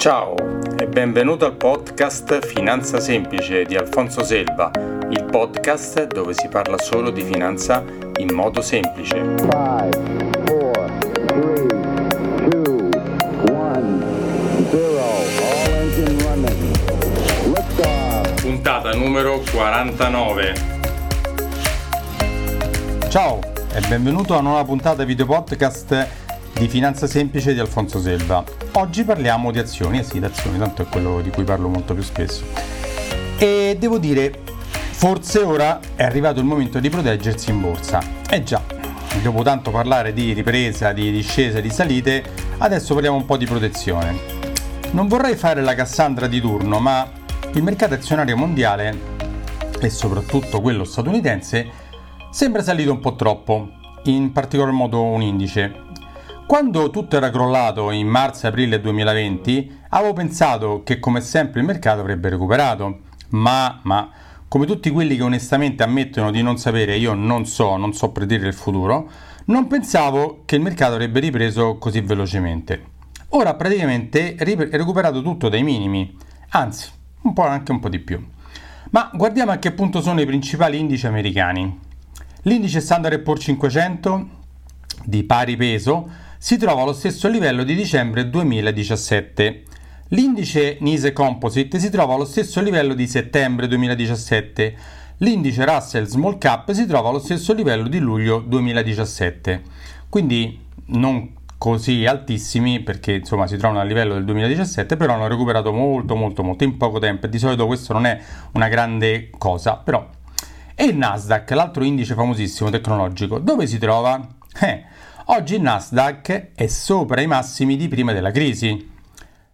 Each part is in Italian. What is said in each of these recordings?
Ciao e benvenuto al podcast Finanza Semplice di Alfonso Selva, il podcast dove si parla solo di finanza in modo semplice. Five, four, three, two, one, Puntata numero 49. Ciao e benvenuto a una nuova puntata video podcast di Finanza Semplice di Alfonso Selva. Oggi parliamo di azioni, eh sì, di azioni, tanto è quello di cui parlo molto più spesso. E devo dire, forse ora è arrivato il momento di proteggersi in borsa. Eh già, dopo tanto parlare di ripresa, di discesa, di salite, adesso parliamo un po' di protezione. Non vorrei fare la Cassandra di turno, ma il mercato azionario mondiale, e soprattutto quello statunitense, sembra salito un po' troppo, in particolar modo un indice. Quando tutto era crollato in marzo-aprile 2020, avevo pensato che come sempre il mercato avrebbe recuperato, ma, ma come tutti quelli che onestamente ammettono di non sapere, io non so, non so predire il futuro, non pensavo che il mercato avrebbe ripreso così velocemente. Ora praticamente è recuperato tutto dai minimi, anzi, un po' anche un po' di più. Ma guardiamo a che punto sono i principali indici americani. L'indice Standard Poor's 500 di pari peso si trova allo stesso livello di dicembre 2017. L'indice Nise Composite si trova allo stesso livello di settembre 2017. L'indice Russell Small Cap si trova allo stesso livello di luglio 2017. Quindi non così altissimi perché insomma si trovano a livello del 2017 però hanno recuperato molto molto molto in poco tempo e di solito questo non è una grande cosa però e il Nasdaq l'altro indice famosissimo tecnologico dove si trova? Eh, Oggi il Nasdaq è sopra i massimi di prima della crisi,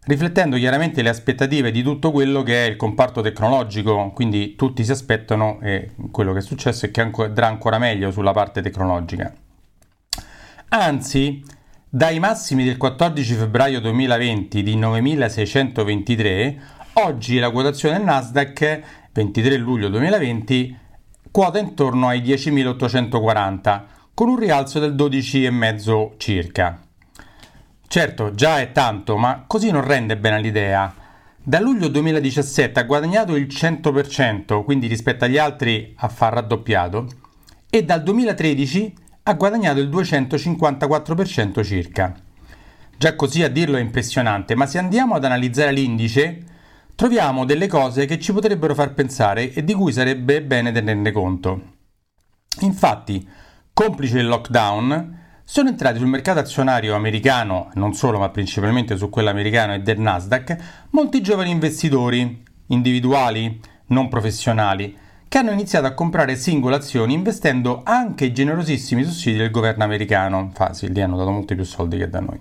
riflettendo chiaramente le aspettative di tutto quello che è il comparto tecnologico, quindi tutti si aspettano e quello che è successo è che andrà ancora meglio sulla parte tecnologica. Anzi, dai massimi del 14 febbraio 2020 di 9.623, oggi la quotazione del Nasdaq 23 luglio 2020 quota intorno ai 10.840 con un rialzo del 12,5 circa. Certo, già è tanto, ma così non rende bene l'idea. Da luglio 2017 ha guadagnato il 100%, quindi rispetto agli altri ha far raddoppiato, e dal 2013 ha guadagnato il 254% circa. Già così a dirlo è impressionante, ma se andiamo ad analizzare l'indice, troviamo delle cose che ci potrebbero far pensare e di cui sarebbe bene tenerne conto. Infatti, complice il lockdown, sono entrati sul mercato azionario americano, non solo ma principalmente su quello americano e del Nasdaq, molti giovani investitori, individuali, non professionali, che hanno iniziato a comprare singole azioni investendo anche i generosissimi sussidi del governo americano. Infatti, lì hanno dato molti più soldi che da noi.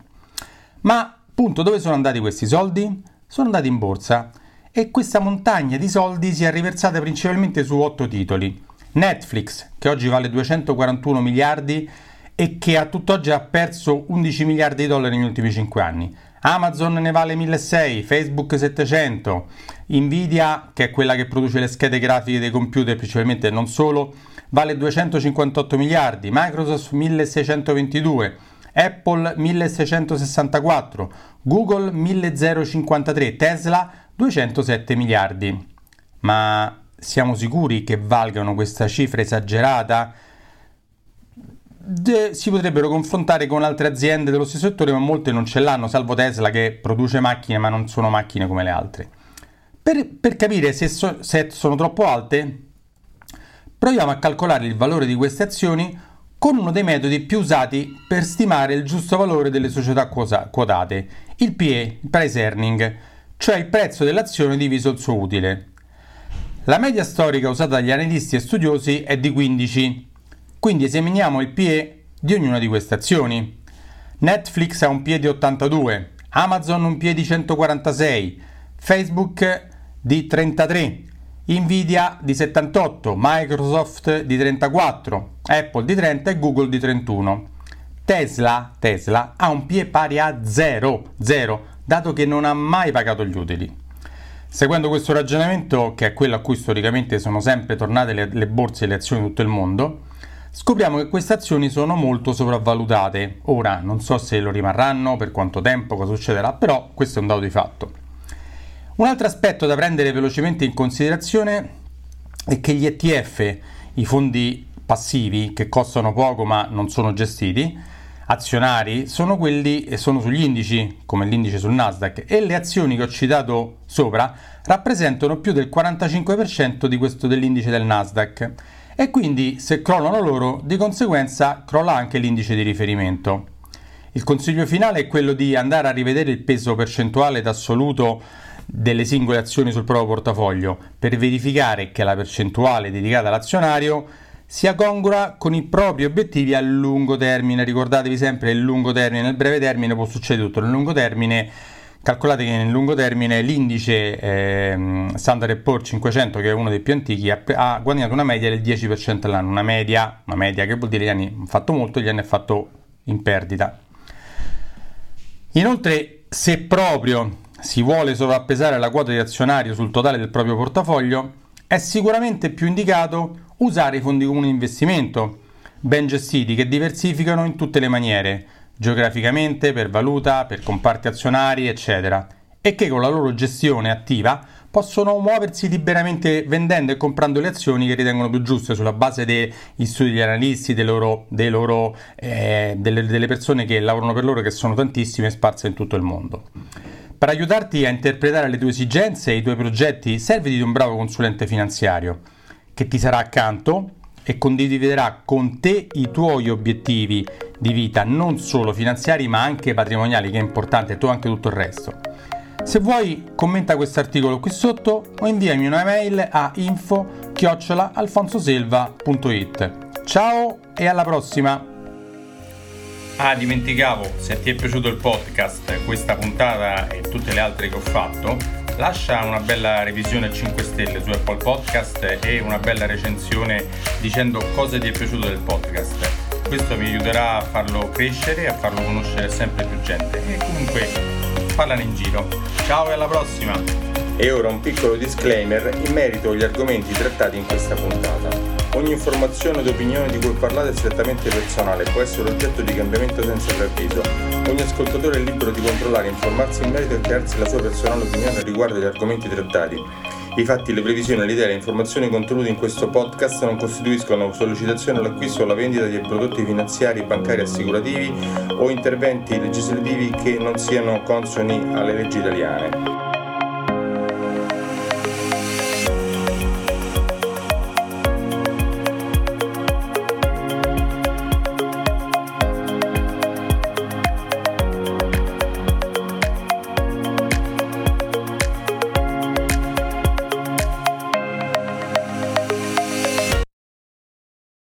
Ma, appunto, dove sono andati questi soldi? Sono andati in borsa e questa montagna di soldi si è riversata principalmente su otto titoli Netflix, che oggi vale 241 miliardi e che a tutt'oggi ha perso 11 miliardi di dollari negli ultimi 5 anni. Amazon ne vale 1600, Facebook 700, Nvidia, che è quella che produce le schede grafiche dei computer principalmente non solo, vale 258 miliardi, Microsoft 1622, Apple 1664, Google 1053, Tesla 207 miliardi. Ma siamo sicuri che valgano questa cifra esagerata? De- si potrebbero confrontare con altre aziende dello stesso settore, ma molte non ce l'hanno, salvo Tesla che produce macchine, ma non sono macchine come le altre. Per, per capire se, so- se sono troppo alte, proviamo a calcolare il valore di queste azioni con uno dei metodi più usati per stimare il giusto valore delle società quotate, il PE, il price earning, cioè il prezzo dell'azione diviso il suo utile. La media storica usata dagli analisti e studiosi è di 15, quindi esaminiamo il PE di ognuna di queste azioni. Netflix ha un PE di 82, Amazon un PE di 146, Facebook di 33, Nvidia di 78, Microsoft di 34, Apple di 30 e Google di 31. Tesla, Tesla ha un PE pari a 0, 0, dato che non ha mai pagato gli utili. Seguendo questo ragionamento, che è quello a cui storicamente sono sempre tornate le, le borse e le azioni di tutto il mondo, scopriamo che queste azioni sono molto sopravvalutate. Ora non so se lo rimarranno, per quanto tempo, cosa succederà, però questo è un dato di fatto. Un altro aspetto da prendere velocemente in considerazione è che gli ETF, i fondi passivi che costano poco ma non sono gestiti, azionari, sono quelli e sono sugli indici, come l'indice sul Nasdaq, e le azioni che ho citato sopra rappresentano più del 45% di questo dell'indice del Nasdaq e quindi se crollano loro, di conseguenza crolla anche l'indice di riferimento. Il consiglio finale è quello di andare a rivedere il peso percentuale d'assoluto delle singole azioni sul proprio portafoglio per verificare che la percentuale dedicata all'azionario sia congrua con i propri obiettivi a lungo termine. Ricordatevi sempre il lungo termine, nel breve termine può succedere tutto, nel lungo termine Calcolate che nel lungo termine l'indice eh, Standard Poor's 500, che è uno dei più antichi, ha, ha, guadagnato una media del 10% all'anno. Una media, una media che vuol dire gli anni hanno fatto molto, gli anni ha fatto in perdita. Inoltre, se proprio si vuole sovrappesare la quota di azionario sul totale del proprio portafoglio, è sicuramente più indicato usare i fondi comuni di investimento, ben gestiti, che diversificano in tutte le maniere geograficamente, per valuta, per comparti azionari, eccetera, e che con la loro gestione attiva possono muoversi liberamente vendendo e comprando le azioni che ritengono più giuste sulla base degli studi degli analisti, dei loro, dei loro, eh, delle, delle persone che lavorano per loro, che sono tantissime sparse in tutto il mondo. Per aiutarti a interpretare le tue esigenze e i tuoi progetti, serviti di un bravo consulente finanziario che ti sarà accanto e condividerà con te i tuoi obiettivi di vita, non solo finanziari ma anche patrimoniali, che è importante, e tu anche tutto il resto. Se vuoi commenta questo articolo qui sotto o inviami una mail a info-alfonsoselva.it. Ciao e alla prossima! Ah, dimenticavo, se ti è piaciuto il podcast, questa puntata e tutte le altre che ho fatto, lascia una bella revisione a 5 stelle su Apple Podcast e una bella recensione dicendo cosa ti è piaciuto del podcast. Questo mi aiuterà a farlo crescere e a farlo conoscere sempre più gente. E comunque parlane in giro. Ciao e alla prossima! E ora un piccolo disclaimer in merito agli argomenti trattati in questa puntata. Ogni informazione ed opinione di cui parlate è strettamente personale e può essere oggetto di cambiamento senza preavviso. Ogni ascoltatore è libero di controllare, informarsi in merito e crearsi la sua personale opinione riguardo agli argomenti trattati. I fatti, le previsioni, le idee e le informazioni contenute in questo podcast non costituiscono sollecitazione all'acquisto o alla vendita di prodotti finanziari, bancari, assicurativi o interventi legislativi che non siano consoni alle leggi italiane.